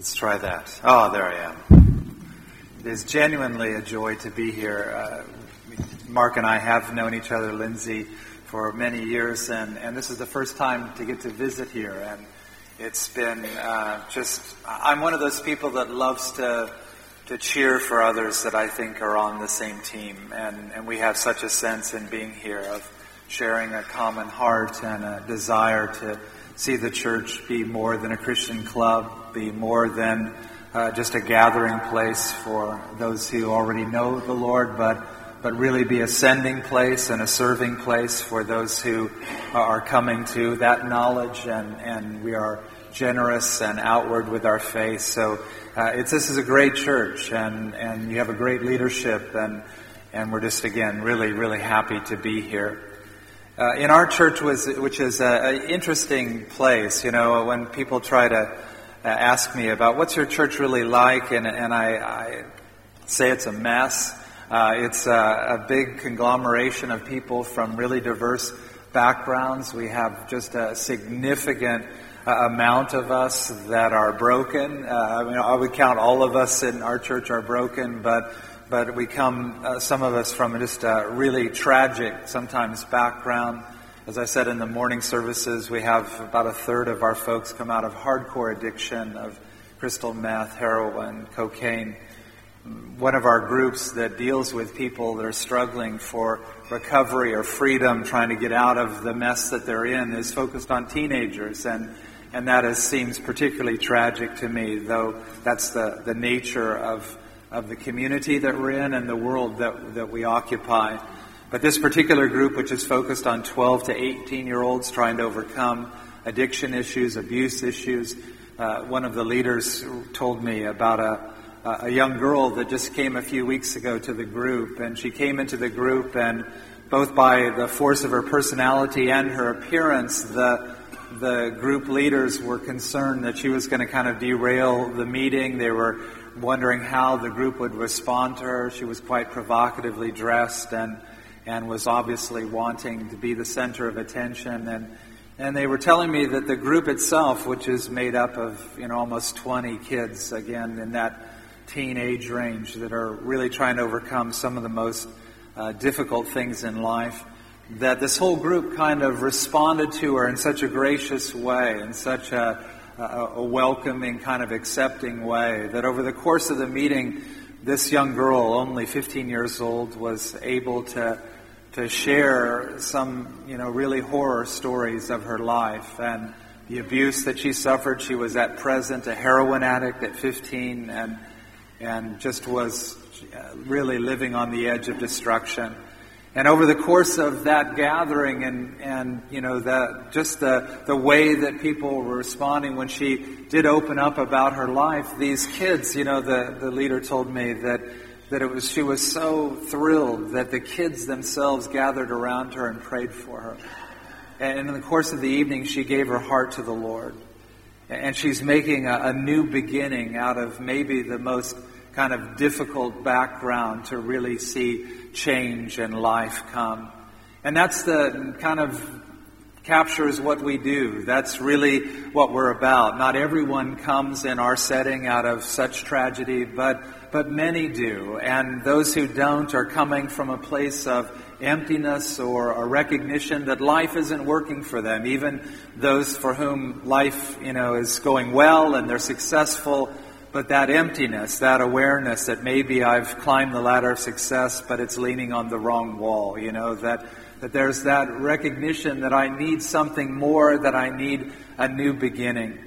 Let's try that. Oh, there I am. It is genuinely a joy to be here. Uh, Mark and I have known each other, Lindsay, for many years, and, and this is the first time to get to visit here. And it's been uh, just, I'm one of those people that loves to, to cheer for others that I think are on the same team. And, and we have such a sense in being here of sharing a common heart and a desire to see the church be more than a Christian club, be more than uh, just a gathering place for those who already know the Lord, but but really be a sending place and a serving place for those who are coming to that knowledge, and, and we are generous and outward with our faith. So uh, it's, this is a great church, and, and you have a great leadership, and, and we're just, again, really, really happy to be here. Uh, in our church, was, which is an interesting place, you know, when people try to uh, ask me about what's your church really like, and, and I, I say it's a mess. Uh, it's a, a, big conglomeration of people from really diverse backgrounds. We have just a significant uh, amount of us that are broken. Uh, I mean, I would count all of us in our church are broken, but but we come, uh, some of us, from just a really tragic, sometimes, background. As I said in the morning services, we have about a third of our folks come out of hardcore addiction of crystal meth, heroin, cocaine. One of our groups that deals with people that are struggling for recovery or freedom, trying to get out of the mess that they're in, is focused on teenagers. And, and that is, seems particularly tragic to me, though that's the, the nature of of the community that we're in and the world that, that we occupy. But this particular group, which is focused on 12 to 18 year olds trying to overcome addiction issues, abuse issues, uh, one of the leaders told me about a, a young girl that just came a few weeks ago to the group. And she came into the group, and both by the force of her personality and her appearance, the the group leaders were concerned that she was going to kind of derail the meeting. They were wondering how the group would respond to her. She was quite provocatively dressed and, and was obviously wanting to be the center of attention. And, and they were telling me that the group itself, which is made up of you know, almost 20 kids, again, in that teenage range, that are really trying to overcome some of the most uh, difficult things in life, that this whole group kind of responded to her in such a gracious way, in such a a, welcoming, kind of accepting way. That over the course of the meeting, this young girl, only 15 years old, was able to to share some, you know, really horror stories of her life and the abuse that she suffered. She was at present a heroin addict at 15 and and just was uh, really living on the edge of destruction. And over the course of that gathering and, and you know, the, just the, the way that people were responding when she did open up about her life, these kids, you know, the, the leader told me that, that it was, she was so thrilled that the kids themselves gathered around her and prayed for her. And in the course of the evening, she gave her heart to the Lord. And she's making a, a new beginning out of maybe the most kind of difficult background to really see change and life come. And that's the kind of captures what we do. That's really what we're about. Not everyone comes in our setting out of such tragedy, but, but many do. And those who don't are coming from a place of emptiness or a recognition that life isn't working for them. Even those for whom life, you know, is going well and they're successful, but that emptiness, that awareness that maybe I've climbed the ladder of success, but it's leaning on the wrong wall, you know, that, that there's that recognition that I need something more, that I need a new beginning.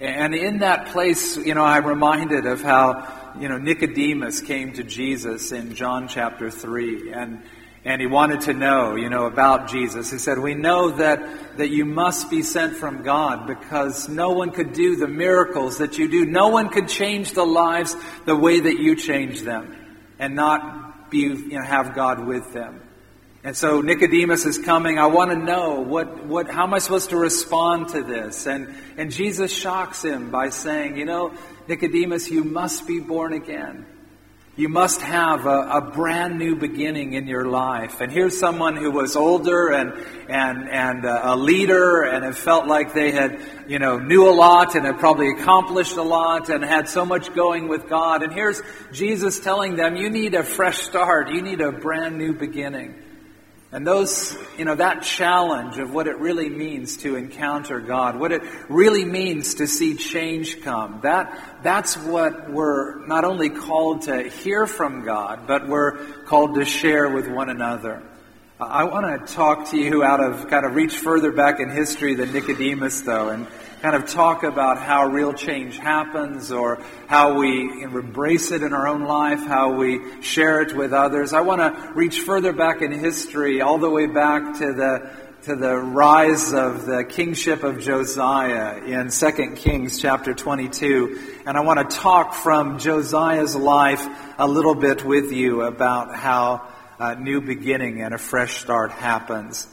And in that place, you know, I'm reminded of how, you know, Nicodemus came to Jesus in John chapter 3. And and he wanted to know, you know, about Jesus. He said, "We know that that you must be sent from God because no one could do the miracles that you do. No one could change the lives the way that you change them, and not be, you know, have God with them." And so Nicodemus is coming. I want to know what, what, how am I supposed to respond to this? And, and Jesus shocks him by saying, you know, Nicodemus, you must be born again. You must have a, a, brand new beginning in your life. And here's someone who was older and, and, and uh, a leader and have felt like they had, you know, knew a lot and had probably accomplished a lot and had so much going with God. And here's Jesus telling them, you need a fresh start. You need a brand new beginning. And those, you know, that challenge of what it really means to encounter God, what it really means to see change come, that, that's what we're not only called to hear from God, but we're called to share with one another. I want to talk to you out of kind of reach further back in history than Nicodemus, though, and kind of talk about how real change happens or how we embrace it in our own life, how we share it with others. I want to reach further back in history, all the way back to the to the rise of the kingship of Josiah in 2 Kings chapter 22. And I want to talk from Josiah's life a little bit with you about how a new beginning and a fresh start happens.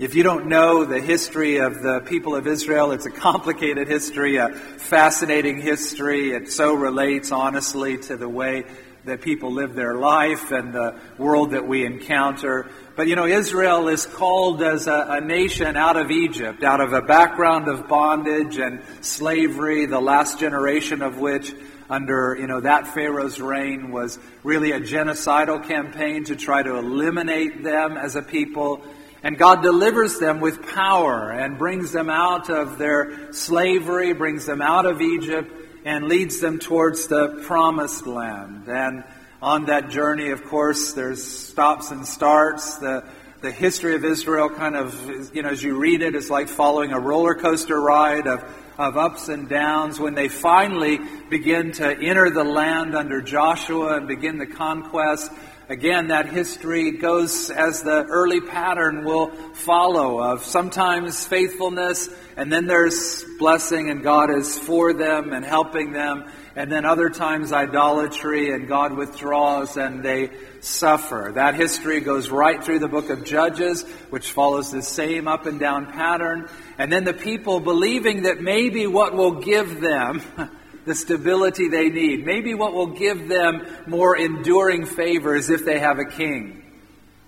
If you don't know the history of the people of Israel, it's a complicated history, a fascinating history. It so relates honestly to the way that people live their life and the world that we encounter. But you know, Israel is called as a, a, nation out of Egypt, out of a background of bondage and slavery, the last generation of which under, you know, that Pharaoh's reign was really a genocidal campaign to try to eliminate them as a people. And God delivers them with power and brings them out of their slavery, brings them out of Egypt, and leads them towards the promised land. And on that journey, of course, there's stops and starts. The, the history of Israel kind of, you know, as you read it, it's like following a roller coaster ride of, of ups and downs. When they finally begin to enter the land under Joshua and begin the conquest, Again, that history goes as the early pattern will follow of sometimes faithfulness, and then there's blessing, and God is for them and helping them, and then other times idolatry, and God withdraws and they suffer. That history goes right through the book of Judges, which follows the same up and down pattern, and then the people believing that maybe what will give them the stability they need. Maybe what will give them more enduring favor is if they have a king.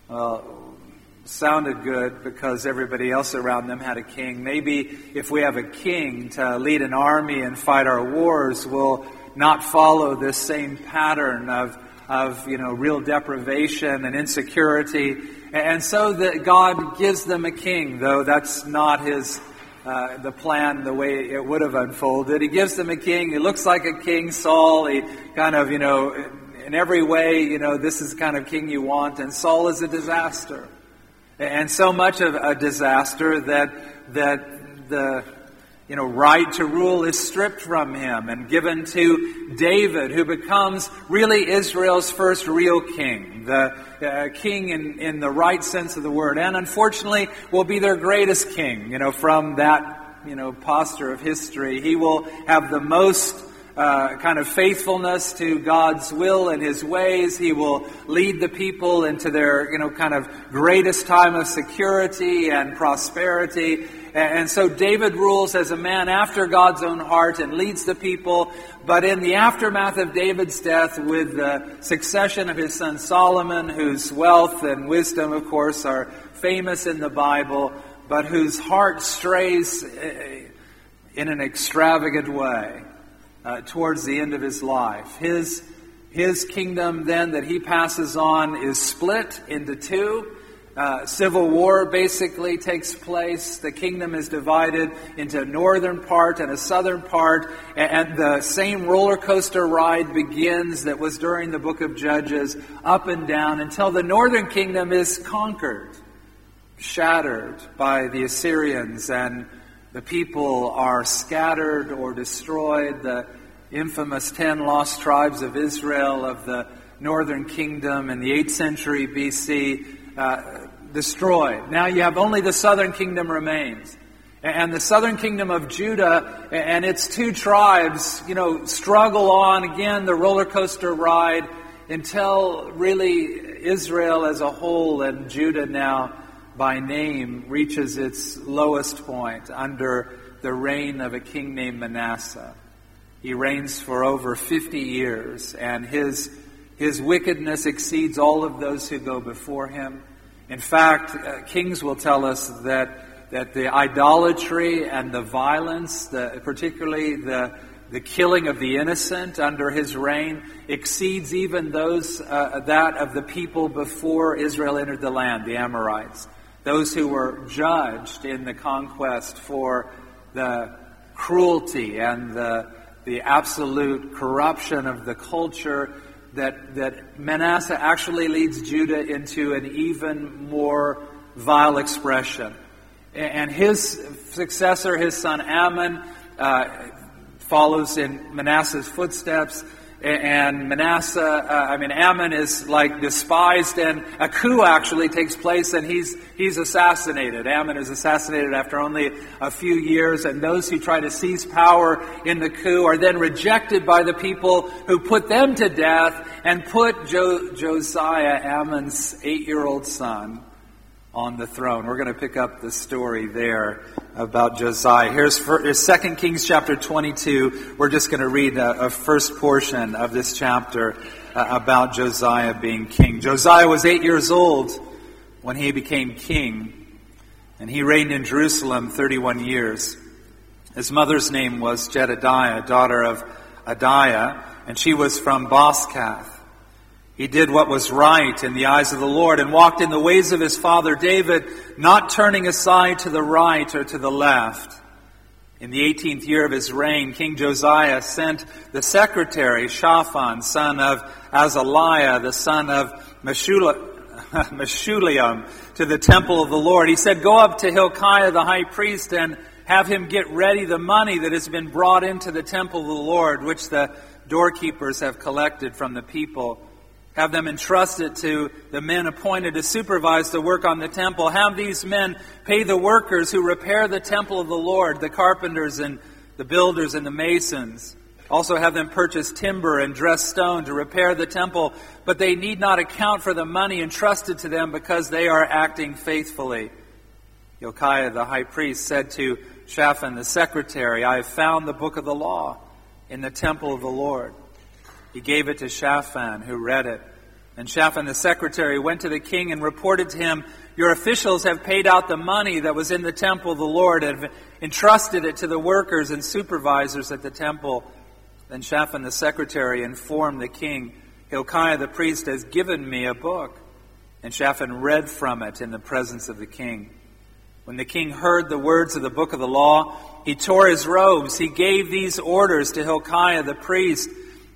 Well, sounded good because everybody else around them had a king. Maybe if we have a king to lead an army and fight our wars, we'll not follow this same pattern of, of you know, real deprivation and insecurity. And so that God gives them a king, though that's not his uh, the plan the way it would have unfolded. He gives them a king. He looks like a king, Saul. He kind of, you know, in every way, you know, this is the kind of king you want. And Saul is a disaster. And so much of a disaster that, that the, you know, right to rule is stripped from him and given to David, who becomes really Israel's first real king, the uh, king in, in the right sense of the word, and unfortunately will be their greatest king, you know, from that, you know, posture of history. He will have the most uh, kind of faithfulness to God's will and His ways. He will lead the people into their, you know, kind of greatest time of security and prosperity. And so David rules as a man after God's own heart and leads the people. But in the aftermath of David's death, with the succession of his son Solomon, whose wealth and wisdom, of course, are famous in the Bible, but whose heart strays eh, in an extravagant way uh, towards the end of his life. His, his kingdom, then, that he passes on is split into two. Uh, civil war basically takes place. The kingdom is divided into a northern part and a southern part, and the same roller coaster ride begins that was during the book of Judges, up and down, until the northern kingdom is conquered, shattered by the Assyrians, and the people are scattered or destroyed. The infamous ten lost tribes of Israel of the northern kingdom in the 8th century BC uh, destroyed. Now you have only the southern kingdom remains. And the southern kingdom of Judah and its two tribes, you know, struggle on again the roller coaster ride until really Israel as a whole and Judah now by name reaches its lowest point under the reign of a king named Manasseh. He reigns for over 50 years, and his His wickedness exceeds all of those who go before him. In fact, uh, Kings will tell us that, that the idolatry and the violence, the, particularly the, the killing of the innocent under his reign, exceeds even those, uh, that of the people before Israel entered the land, the Amorites. Those who were judged in the conquest for the cruelty and the, the absolute corruption of the culture that, that Manasseh actually leads Judah into an even more vile expression. And his successor, his son Amon, uh, follows in Manasseh's footsteps and Manasseh, uh, I mean, Amon is like despised, and a coup actually takes place, and he's, he's assassinated. Amon is assassinated after only a few years, and those who try to seize power in the coup are then rejected by the people who put them to death and put jo- Josiah, Amon's eight year old son, on the throne. We're going to pick up the story there about Josiah. Here's, here's 2 Kings chapter 22. We're just going to read a, a first portion of this chapter uh, about Josiah being king. Josiah was eight years old when he became king, and he reigned in Jerusalem 31 years. His mother's name was Jedediah, daughter of Adaiah, and she was from Bozkath. He did what was right in the eyes of the Lord and walked in the ways of his father David, not turning aside to the right or to the left. In the 18th year of his reign, King Josiah sent the secretary, Shaphan, son of Azaliah, the son of Meshullam, to the temple of the Lord. He said, Go up to Hilkiah the high priest and have him get ready the money that has been brought into the temple of the Lord, which the doorkeepers have collected from the people have them entrusted to the men appointed to supervise the work on the temple. Have these men pay the workers who repair the temple of the Lord, the carpenters and the builders and the masons. Also have them purchase timber and dress stone to repair the temple, but they need not account for the money entrusted to them because they are acting faithfully. Hilkiah the high priest said to Shaphan the secretary, I have found the book of the law in the temple of the Lord. He gave it to Shaphan, who read it. And Shaphan the secretary went to the king and reported to him, Your officials have paid out the money that was in the temple of the Lord and have entrusted it to the workers and supervisors at the temple. Then Shaphan the secretary informed the king, Hilkiah the priest has given me a book. And Shaphan read from it in the presence of the king. When the king heard the words of the book of the law, he tore his robes. He gave these orders to Hilkiah the priest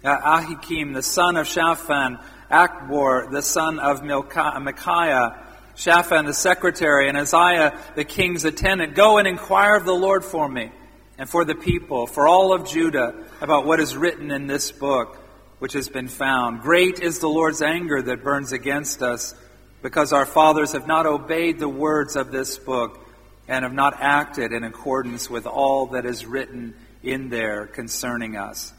Uh, Ahikam, the son of Shaphan, Akbor the son of Micaiah, Shaphan, the secretary, and Isaiah, the king's attendant, Go and inquire of the Lord for me and for the people, for all of Judah, about what is written in this book which has been found. Great is the Lord's anger that burns against us, because our fathers have not obeyed the words of this book and have not acted in accordance with all that is written in there concerning us.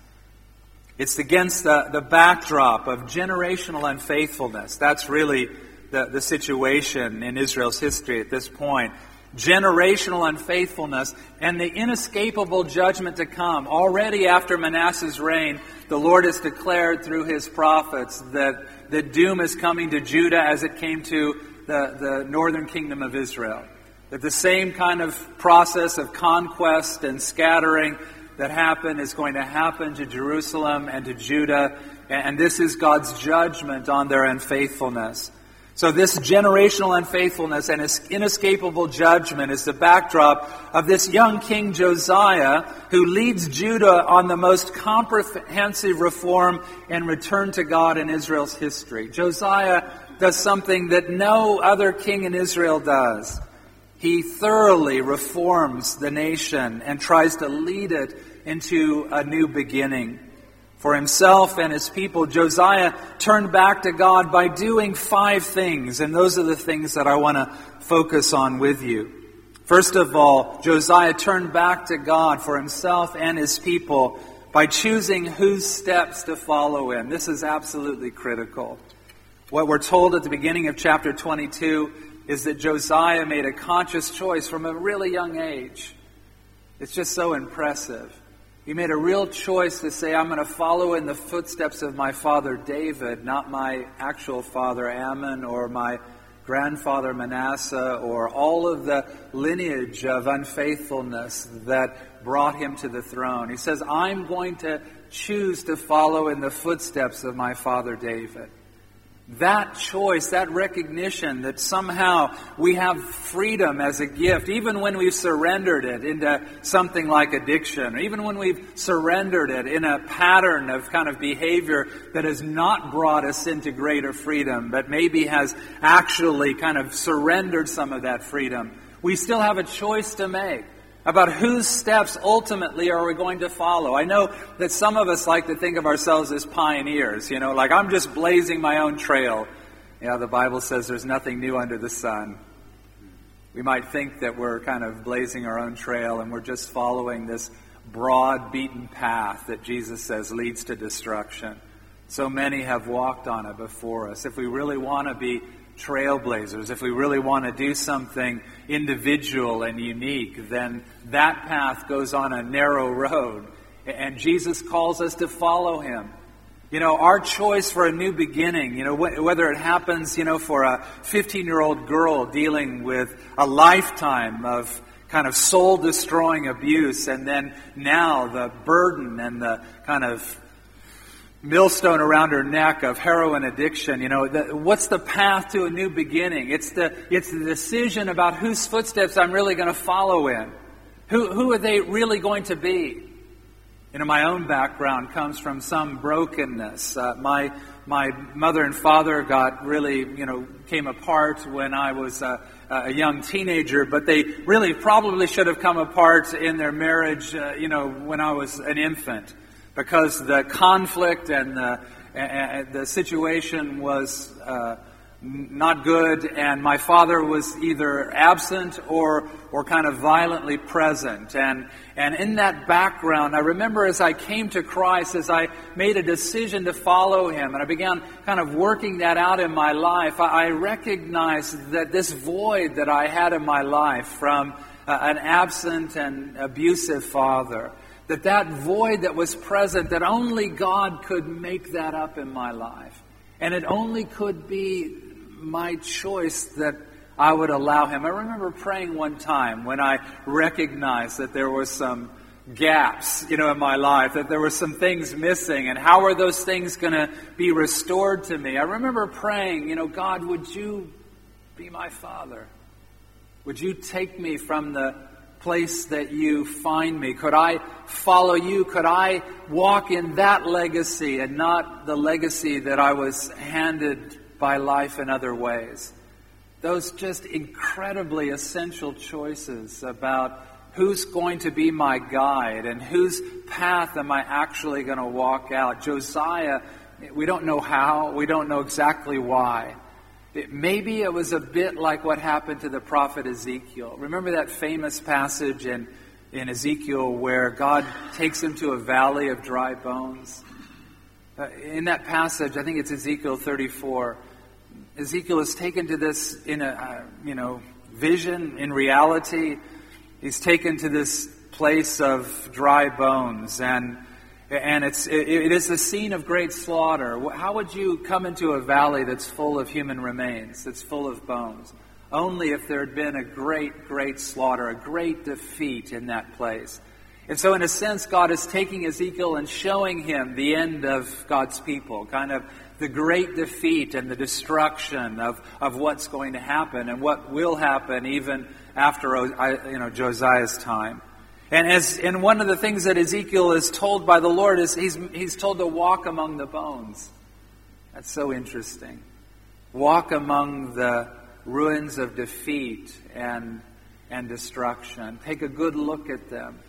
It's against the, the backdrop of generational unfaithfulness. That's really the, the situation in Israel's history at this point. Generational unfaithfulness and the inescapable judgment to come. Already after Manasseh's reign, the Lord has declared through his prophets that the doom is coming to Judah as it came to the, the northern kingdom of Israel. That the same kind of process of conquest and scattering that happened is going to happen to Jerusalem and to Judah, and this is God's judgment on their unfaithfulness. So, this generational unfaithfulness and inescapable judgment is the backdrop of this young king Josiah, who leads Judah on the most comprehensive reform and return to God in Israel's history. Josiah does something that no other king in Israel does. He thoroughly reforms the nation and tries to lead it into a new beginning. For himself and his people, Josiah turned back to God by doing five things, and those are the things that I want to focus on with you. First of all, Josiah turned back to God for himself and his people by choosing whose steps to follow in. This is absolutely critical. What we're told at the beginning of chapter 22 is that Josiah made a conscious choice from a really young age. It's just so impressive. He made a real choice to say, I'm going to follow in the footsteps of my father David, not my actual father Amon or my grandfather Manasseh or all of the lineage of unfaithfulness that brought him to the throne. He says, I'm going to choose to follow in the footsteps of my father David. That choice, that recognition that somehow we have freedom as a gift, even when we've surrendered it into something like addiction, or even when we've surrendered it in a pattern of kind of behavior that has not brought us into greater freedom, but maybe has actually kind of surrendered some of that freedom, we still have a choice to make about whose steps ultimately are we going to follow. I know that some of us like to think of ourselves as pioneers, you know, like I'm just blazing my own trail. Yeah, the Bible says there's nothing new under the sun. We might think that we're kind of blazing our own trail and we're just following this broad, beaten path that Jesus says leads to destruction. So many have walked on it before us. If we really want to be trailblazers, if we really want to do something individual and unique, then that path goes on a narrow road. And Jesus calls us to follow him. You know, our choice for a new beginning, you know, wh- whether it happens, you know, for a 15 year old girl dealing with a lifetime of kind of soul destroying abuse, and then now the burden and the kind of millstone around her neck of heroin addiction. You know, the, what's the path to a new beginning? It's the, it's the decision about whose footsteps I'm really going to follow in. Who, who are they really going to be? You know, my own background comes from some brokenness. Uh, my, my mother and father got really, you know, came apart when I was uh, a young teenager, but they really probably should have come apart in their marriage, uh, you know, when I was an infant because the conflict and the, and the situation was uh, not good, and my father was either absent or, or kind of violently present. And, and in that background, I remember as I came to Christ, as I made a decision to follow Him, and I began kind of working that out in my life, I, I recognized that this void that I had in my life from uh, an absent and abusive father, that that void that was present, that only God could make that up in my life. And it only could be my choice that I would allow Him. I remember praying one time when I recognized that there were some gaps, you know, in my life, that there were some things missing, and how are those things going to be restored to me? I remember praying, you know, God, would you be my Father? Would you take me from the place that you find me? Could I follow you? Could I walk in that legacy and not the legacy that I was handed by life in other ways? Those just incredibly essential choices about who's going to be my guide and whose path am I actually going to walk out. Josiah, we don't know how, we don't know exactly why. Maybe it was a bit like what happened to the prophet Ezekiel. Remember that famous passage in, in Ezekiel where God takes him to a valley of dry bones? Uh, in that passage, I think it's Ezekiel 34, Ezekiel is taken to this in a, uh, you know, vision, in reality. He's taken to this place of dry bones and and it's, it, it is a scene of great slaughter. How would you come into a valley that's full of human remains, that's full of bones? Only if there had been a great, great slaughter, a great defeat in that place. And so, in a sense, God is taking Ezekiel and showing him the end of God's people, kind of the great defeat and the destruction of, of what's going to happen and what will happen even after you know, Josiah's time. And as and one of the things that Ezekiel is told by the Lord is he's he's told to walk among the bones. That's so interesting. Walk among the ruins of defeat and and destruction. Take a good look at them.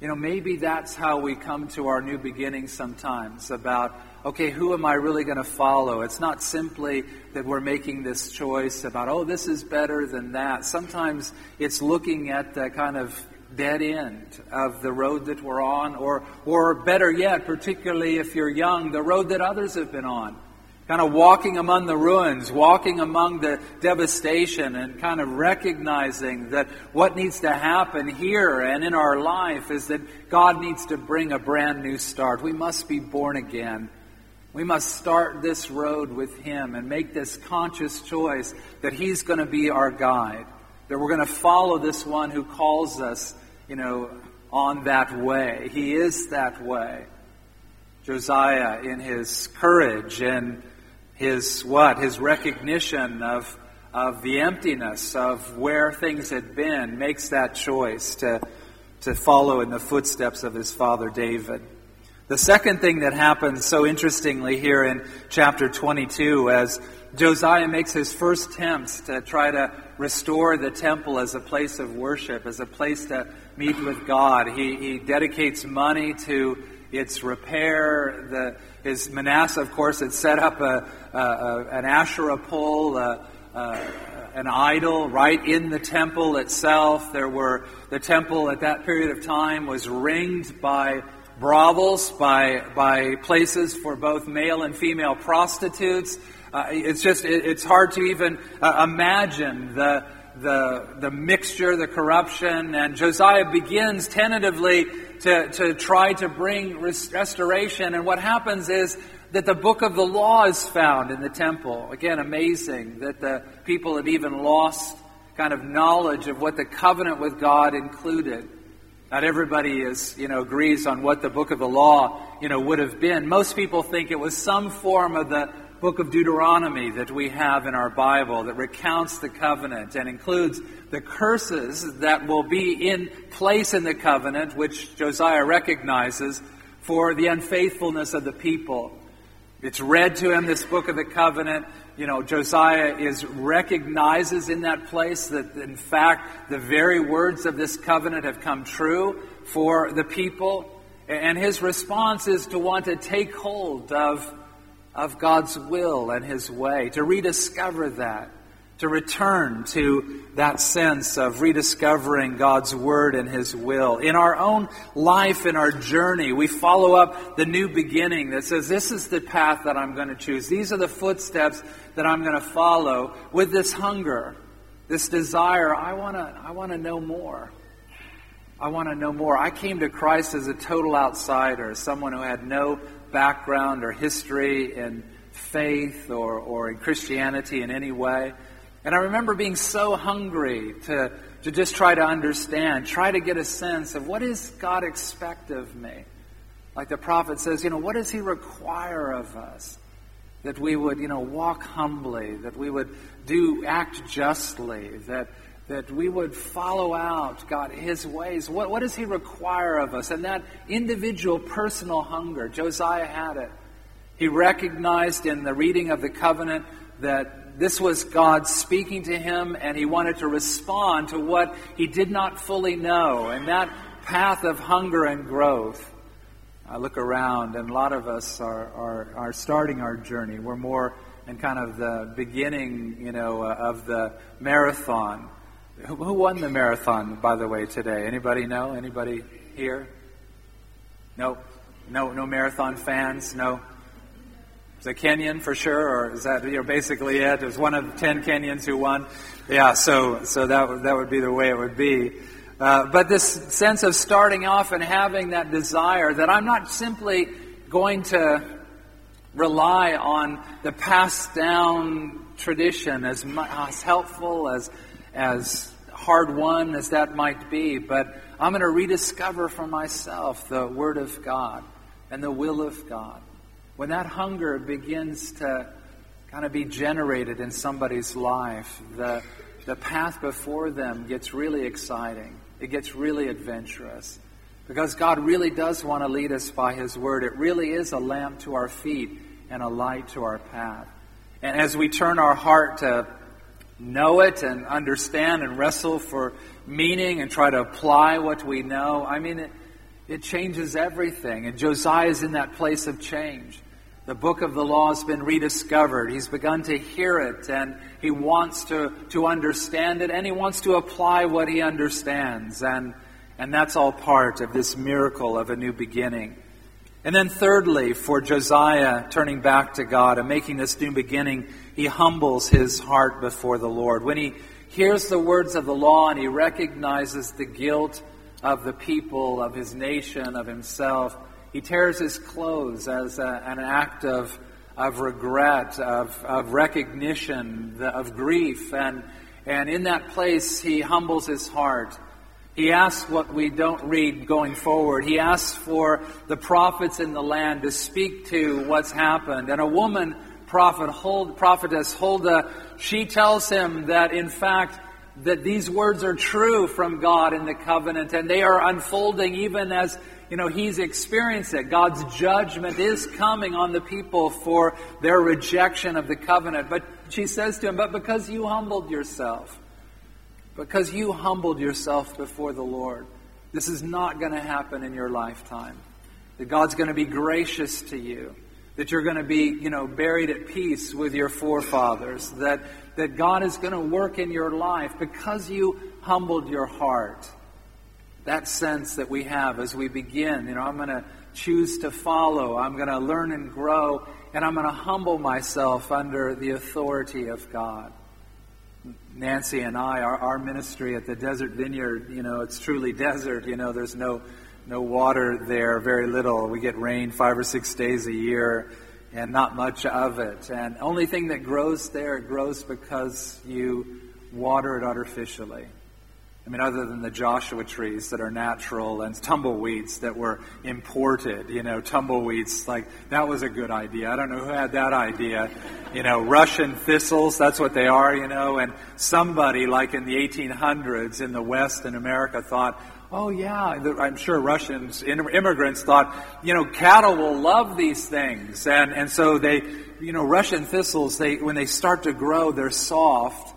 You know, maybe that's how we come to our new beginning sometimes about okay, who am I really going to follow? It's not simply that we're making this choice about, oh, this is better than that. Sometimes it's looking at the kind of dead end of the road that we're on, or, or better yet, particularly if you're young, the road that others have been on. kind of walking among the ruins, walking among the devastation, and kind of recognizing that what needs to happen here and in our life is that God needs to bring a brand new start. We must be born again. We must start this road with Him and make this conscious choice that He's going to be our guide, that we're going to follow this one who calls us, you know, on that way. He is that way. Josiah, in his courage and his what? His recognition of, of the emptiness of where things had been, makes that choice to, to follow in the footsteps of his father David. The second thing that happens so interestingly here in chapter 22 as Josiah makes his first attempts to try to restore the temple as a place of worship, as a place to meet with God. He, he dedicates money to its repair. The, his Manasseh, of course, had set up a, a, a an Asherah pole, a, an idol right in the temple itself. There were the temple at that period of time was ringed by brothels, by by places for both male and female prostitutes. Uh, it's just it, it's hard to even uh, imagine the the, the mixture, the corruption, and Josiah begins tentatively to, to try to bring restoration. And what happens is that the book of the law is found in the temple. Again, amazing that the people had even lost kind of knowledge of what the covenant with God included. Not everybody is, you know, agrees on what the book of the law, you know, would have been. Most people think it was some form of the book of Deuteronomy that we have in our Bible that recounts the covenant and includes the curses that will be in place in the covenant, which Josiah recognizes for the unfaithfulness of the people. It's read to him, this book of the covenant. You know, Josiah is recognizes in that place that, in fact, the very words of this covenant have come true for the people. And his response is to want to take hold of of God's will and His way, to rediscover that, to return to that sense of rediscovering God's Word and His will. In our own life, in our journey, we follow up the new beginning that says, This is the path that I'm going to choose. These are the footsteps that I'm going to follow with this hunger, this desire. I want to, I want to know more. I want to know more. I came to Christ as a total outsider, someone who had no background or history in faith or, or in Christianity in any way. And I remember being so hungry to, to just try to understand, try to get a sense of what does God expect of me? Like the prophet says, you know, what does he require of us? That we would, you know, walk humbly, that we would do, act justly, that that we would follow out God, His ways. What, what does He require of us? And that individual personal hunger, Josiah had it. He recognized in the reading of the covenant that this was God speaking to him, and he wanted to respond to what he did not fully know. And that path of hunger and growth. I look around, and a lot of us are, are, are starting our journey. We're more in kind of the beginning, you know, uh, of the marathon. Who, won the marathon, by the way, today? Anybody know? Anybody here? No, no, no marathon fans. No. Is it Kenyan for sure, or is that you know, basically it? It was one of ten Kenyans who won. Yeah, so so that that would be the way it would be. Uh, but this sense of starting off and having that desire that I'm not simply going to rely on the passed down tradition as, as helpful as as hard won as that might be, but I'm going to rediscover for myself the Word of God and the will of God. When that hunger begins to kind of be generated in somebody's life, the, the path before them gets really exciting. It gets really adventurous. Because God really does want to lead us by His Word. It really is a lamp to our feet and a light to our path. And as we turn our heart to know it and understand and wrestle for meaning and try to apply what we know, I mean, it, it changes everything. And Josiah is in that place of change. The book of the law has been rediscovered. He's begun to hear it and he wants to, to understand it and he wants to apply what he understands. And, and that's all part of this miracle of a new beginning. And then, thirdly, for Josiah turning back to God and making this new beginning, he humbles his heart before the Lord. When he hears the words of the law and he recognizes the guilt of the people, of his nation, of himself, he tears his clothes as a, an act of, of regret, of, of recognition, of grief. And, and in that place, he humbles his heart. He asks what we don't read going forward. He asks for the prophets in the land to speak to what's happened. And a woman prophet, Hold, prophetess Huldah, she tells him that in fact that these words are true from God in the covenant and they are unfolding even as you know he's experienced it. God's judgment is coming on the people for their rejection of the covenant. But she says to him, But because you humbled yourself, because you humbled yourself before the Lord. This is not going to happen in your lifetime. That God's going to be gracious to you. That you're going to be, you know, buried at peace with your forefathers. That, that God is going to work in your life because you humbled your heart. That sense that we have as we begin, you know, I'm going to choose to follow. I'm going to learn and grow. And I'm going to humble myself under the authority of God. Nancy and I, our, our ministry at the Desert Vineyard, you know, it's truly desert. You know, there's no no water there, very little. We get rain five or six days a year, and not much of it. And only thing that grows there, it grows because you water it artificially. I mean, other than the Joshua trees that are natural and tumbleweeds that were imported, you know, tumbleweeds, like, that was a good idea. I don't know who had that idea. You know, Russian thistles, that's what they are, you know, and somebody like in the 1800s in the West in America thought, oh yeah, I'm sure Russians, immigrants thought, you know, cattle will love these things. And, and so they, you know, Russian thistles, they, when they start to grow, they're soft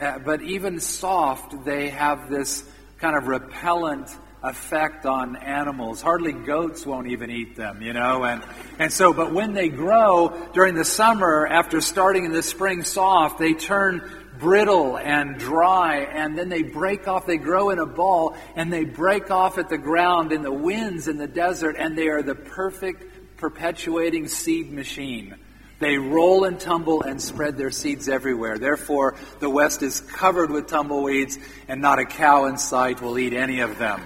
uh, but even soft, they have this kind of repellent effect on animals. Hardly goats won't even eat them, you know. And and so, but when they grow during the summer, after starting in the spring soft, they turn brittle and dry, and then they break off. They grow in a ball, and they break off at the ground in the winds in the desert, and they are the perfect perpetuating seed machine. They roll and tumble and spread their seeds everywhere. Therefore, the West is covered with tumbleweeds, and not a cow in sight will eat any of them.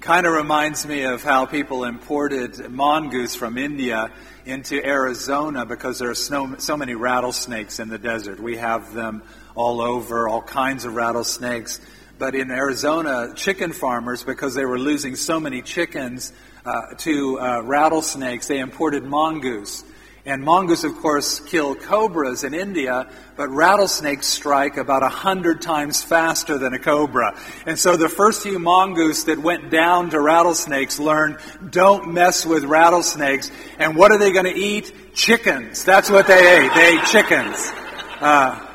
kind of reminds me of how people imported mongoose from India into Arizona because there are so, so many rattlesnakes in the desert. We have them all over, all kinds of rattlesnakes. But in Arizona, chicken farmers, because they were losing so many chickens uh, to uh, rattlesnakes, they imported mongoose. And mongoose, of course, kill cobras in India, but rattlesnakes strike about a hundred times faster than a cobra. And so the first few mongoose that went down to rattlesnakes learned, don't mess with rattlesnakes. And what are they going to eat? Chickens. That's what they ate. They ate chickens. Uh,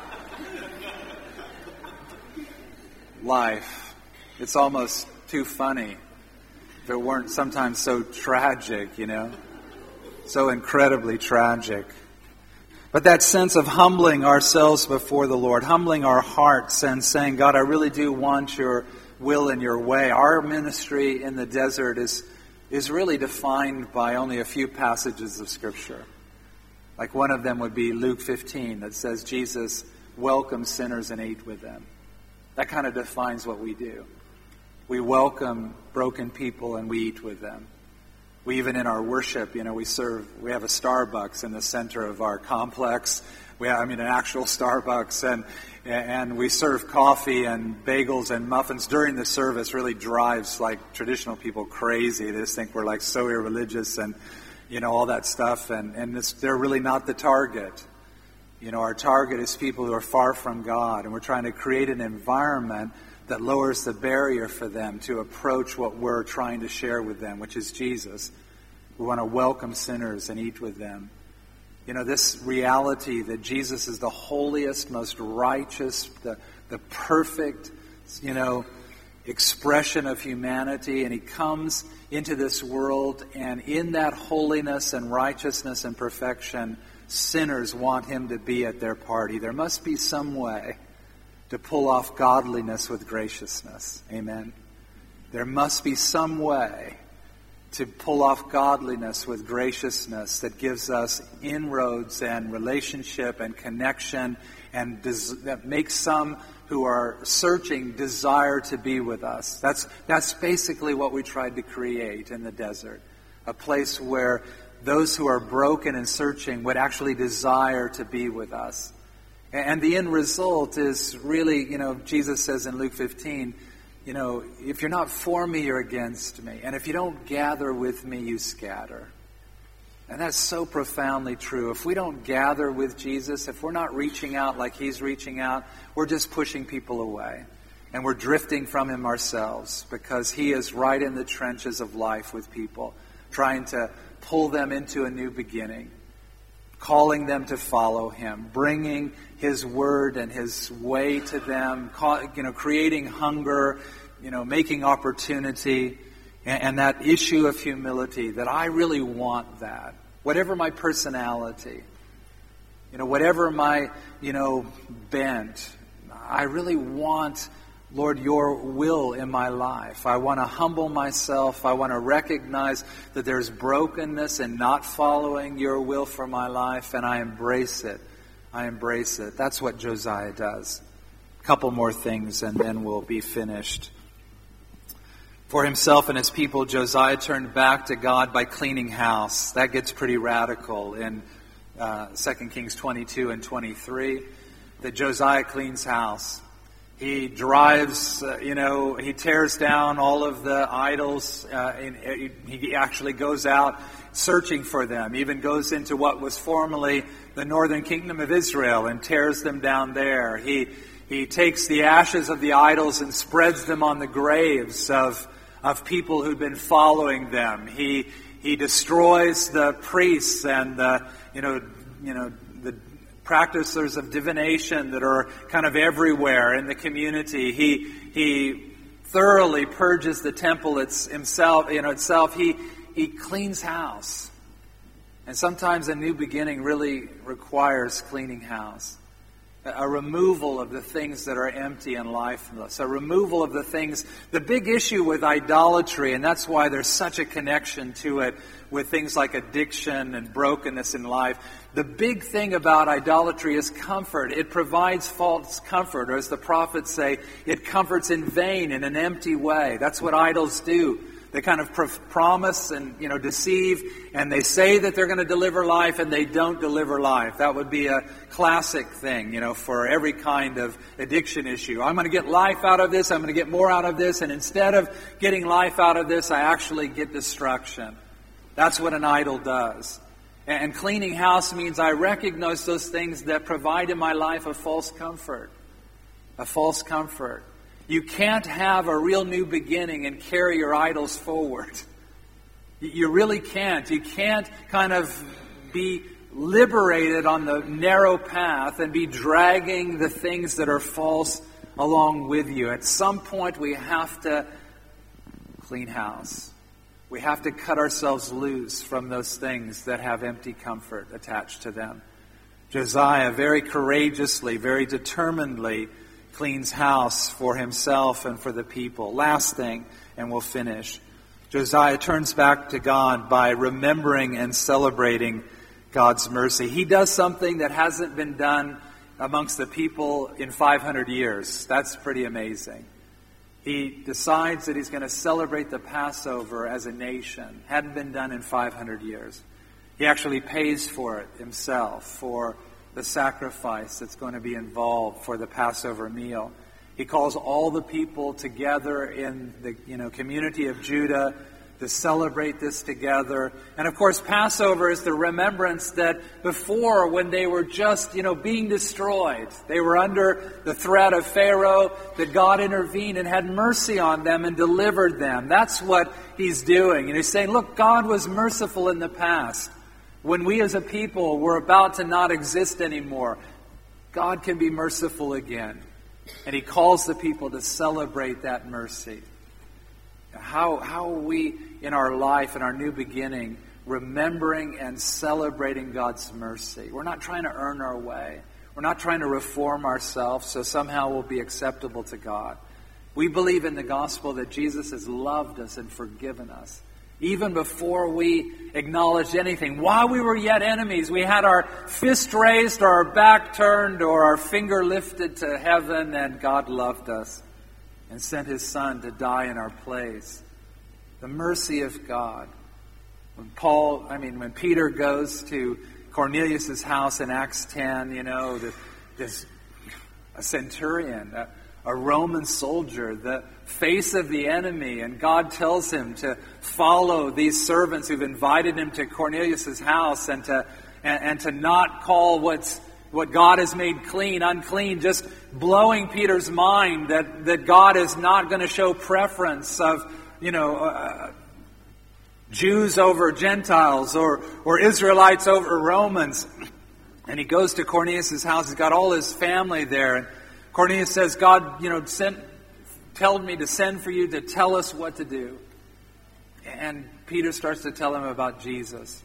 life. It's almost too funny if it weren't sometimes so tragic, you know so incredibly tragic. But that sense of humbling ourselves before the Lord, humbling our hearts and saying, God, I really do want your will and your way. Our ministry in the desert is, is really defined by only a few passages of Scripture. Like one of them would be Luke 15 that says, Jesus welcomes sinners and ate with them. That kind of defines what we do. We welcome broken people and we eat with them. We even in our worship, you know, we serve, we have a Starbucks in the center of our complex. We have, I mean, an actual Starbucks, and and we serve coffee and bagels and muffins during the service. Really drives like traditional people crazy. They just think we're like so irreligious and you know all that stuff, and and they're really not the target. You know, our target is people who are far from God, and we're trying to create an environment that lowers the barrier for them to approach what we're trying to share with them, which is Jesus. We want to welcome sinners and eat with them. You know, this reality that Jesus is the holiest, most righteous, the, the perfect, you know, expression of humanity, and he comes into this world, and in that holiness and righteousness and perfection, sinners want him to be at their party. There must be some way to pull off godliness with graciousness. Amen. There must be some way to pull off godliness with graciousness that gives us inroads and relationship and connection and des- that makes some who are searching desire to be with us. That's, that's basically what we tried to create in the desert. A place where those who are broken and searching would actually desire to be with us. And the end result is really, you know, Jesus says in Luke 15, you know, if you're not for me, you're against me. And if you don't gather with me, you scatter. And that's so profoundly true. If we don't gather with Jesus, if we're not reaching out like he's reaching out, we're just pushing people away. And we're drifting from him ourselves because he is right in the trenches of life with people, trying to pull them into a new beginning, calling them to follow him, bringing his word and his way to them, you know, creating hunger, you know, making opportunity, and, and that issue of humility that I really want that. Whatever my personality, you know, whatever my, you know, bent, I really want Lord, your will in my life. I want to humble myself. I want to recognize that there's brokenness in not following your will for my life, and I embrace it. I embrace it. That's what Josiah does. A couple more things, and then we'll be finished. For himself and his people, Josiah turned back to God by cleaning house. That gets pretty radical in uh, 2 Kings 22 and 23. That Josiah cleans house. He drives, uh, you know, he tears down all of the idols. Uh, and he actually goes out searching for them, even goes into what was formerly the northern kingdom of Israel and tears them down there. He, he takes the ashes of the idols and spreads them on the graves of, of people who'd been following them. He, he destroys the priests and the, you know, you know, practitioners of divination that are kind of everywhere in the community. He, he thoroughly purges the temple it's himself, you know, itself. He, he cleans house. And sometimes a new beginning really requires cleaning house. A removal of the things that are empty and lifeless. A removal of the things, the big issue with idolatry, and that's why there's such a connection to it with things like addiction and brokenness in life. The big thing about idolatry is comfort. It provides false comfort, or as the prophets say, it comforts in vain, in an empty way. That's what idols do. They kind of pr- promise and you know deceive, and they say that they're going to deliver life, and they don't deliver life. That would be a classic thing, you know, for every kind of addiction issue. I'm going to get life out of this. I'm going to get more out of this, and instead of getting life out of this, I actually get destruction. That's what an idol does. And cleaning house means I recognize those things that provide in my life a false comfort. A false comfort. You can't have a real new beginning and carry your idols forward. You really can't. You can't kind of be liberated on the narrow path and be dragging the things that are false along with you. At some point, we have to clean house. We have to cut ourselves loose from those things that have empty comfort attached to them. Josiah very courageously, very determinedly cleans house for himself and for the people. Last thing, and we'll finish. Josiah turns back to God by remembering and celebrating God's mercy. He does something that hasn't been done amongst the people in 500 years. That's pretty amazing he decides that he's going to celebrate the Passover as a nation. Hadn't been done in 500 years. He actually pays for it himself, for the sacrifice that's going to be involved for the Passover meal. He calls all the people together in the you know, community of Judah to celebrate this together. And of course, Passover is the remembrance that before, when they were just, you know, being destroyed, they were under the threat of Pharaoh, that God intervened and had mercy on them and delivered them. That's what he's doing. And he's saying, look, God was merciful in the past. When we as a people were about to not exist anymore, God can be merciful again. And he calls the people to celebrate that mercy. How, how are we in our life, in our new beginning, remembering and celebrating God's mercy? We're not trying to earn our way. We're not trying to reform ourselves so somehow we'll be acceptable to God. We believe in the gospel that Jesus has loved us and forgiven us, even before we acknowledged anything. While we were yet enemies, we had our fist raised or our back turned or our finger lifted to heaven, and God loved us and sent His Son to die in our place. The mercy of God. When Paul, I mean, when Peter goes to Cornelius' house in Acts 10, you know, this, a centurion, a, a Roman soldier, the face of the enemy, and God tells him to follow these servants who've invited him to Cornelius' house and to, and, and to not call what's, what God has made clean unclean, just blowing Peter's mind that, that God is not going to show preference of, you know, uh, Jews over Gentiles or, or Israelites over Romans. And he goes to Cornelius' house. He's got all his family there. And Cornelius says, God, you know, sent, told me to send for you to tell us what to do. And Peter starts to tell him about Jesus.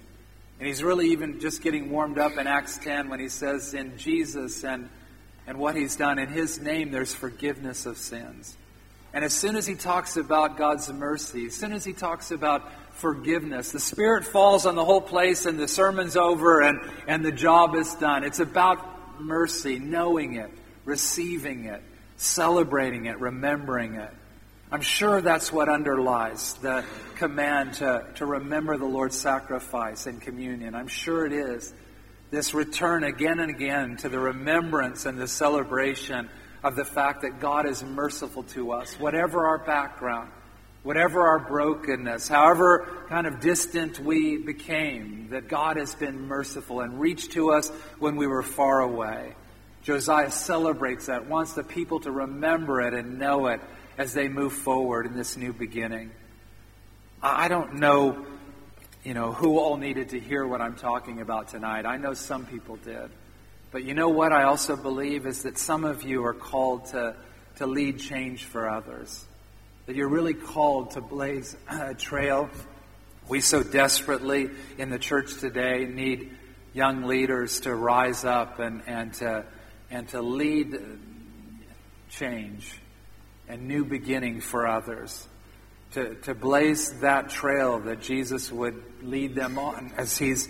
And he's really even just getting warmed up in Acts 10 when he says, In Jesus and, and what he's done, in his name, there's forgiveness of sins. And as soon as he talks about God's mercy, as soon as he talks about forgiveness, the Spirit falls on the whole place and the sermon's over and, and the job is done. It's about mercy, knowing it, receiving it, celebrating it, remembering it. I'm sure that's what underlies the command to, to remember the Lord's sacrifice and communion. I'm sure it is. This return again and again to the remembrance and the celebration of the fact that God is merciful to us, whatever our background, whatever our brokenness, however kind of distant we became, that God has been merciful and reached to us when we were far away. Josiah celebrates that, wants the people to remember it and know it as they move forward in this new beginning. I don't know, you know, who all needed to hear what I'm talking about tonight. I know some people did. But you know what I also believe is that some of you are called to, to lead change for others. That you're really called to blaze a trail. We so desperately in the church today need young leaders to rise up and, and to and to lead change and new beginning for others. To, to blaze that trail that Jesus would lead them on as he's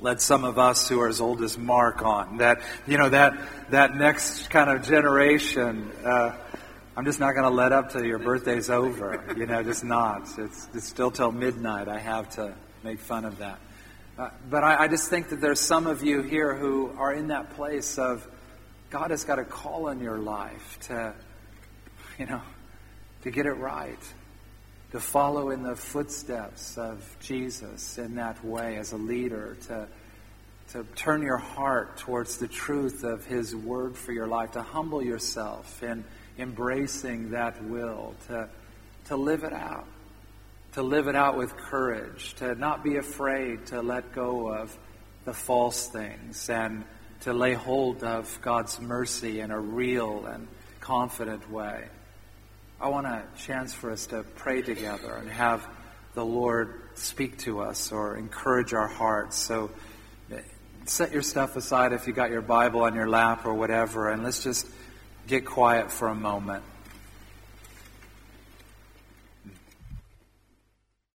led some of us who are as old as Mark on. That, you know, that, that next kind of generation, uh, I'm just not going to let up till your birthday's over. You know, just not. It's, it's still till midnight. I have to make fun of that. Uh, but I, I just think that there's some of you here who are in that place of God has got a call in your life to, you know, to get it right, to follow in the footsteps of Jesus in that way as a leader, to, to turn your heart towards the truth of His word for your life, to humble yourself in embracing that will, to, to live it out, to live it out with courage, to not be afraid to let go of the false things and to lay hold of God's mercy in a real and confident way. I want a chance for us to pray together and have the Lord speak to us or encourage our hearts. So set your stuff aside if you got your Bible on your lap or whatever, and let's just get quiet for a moment.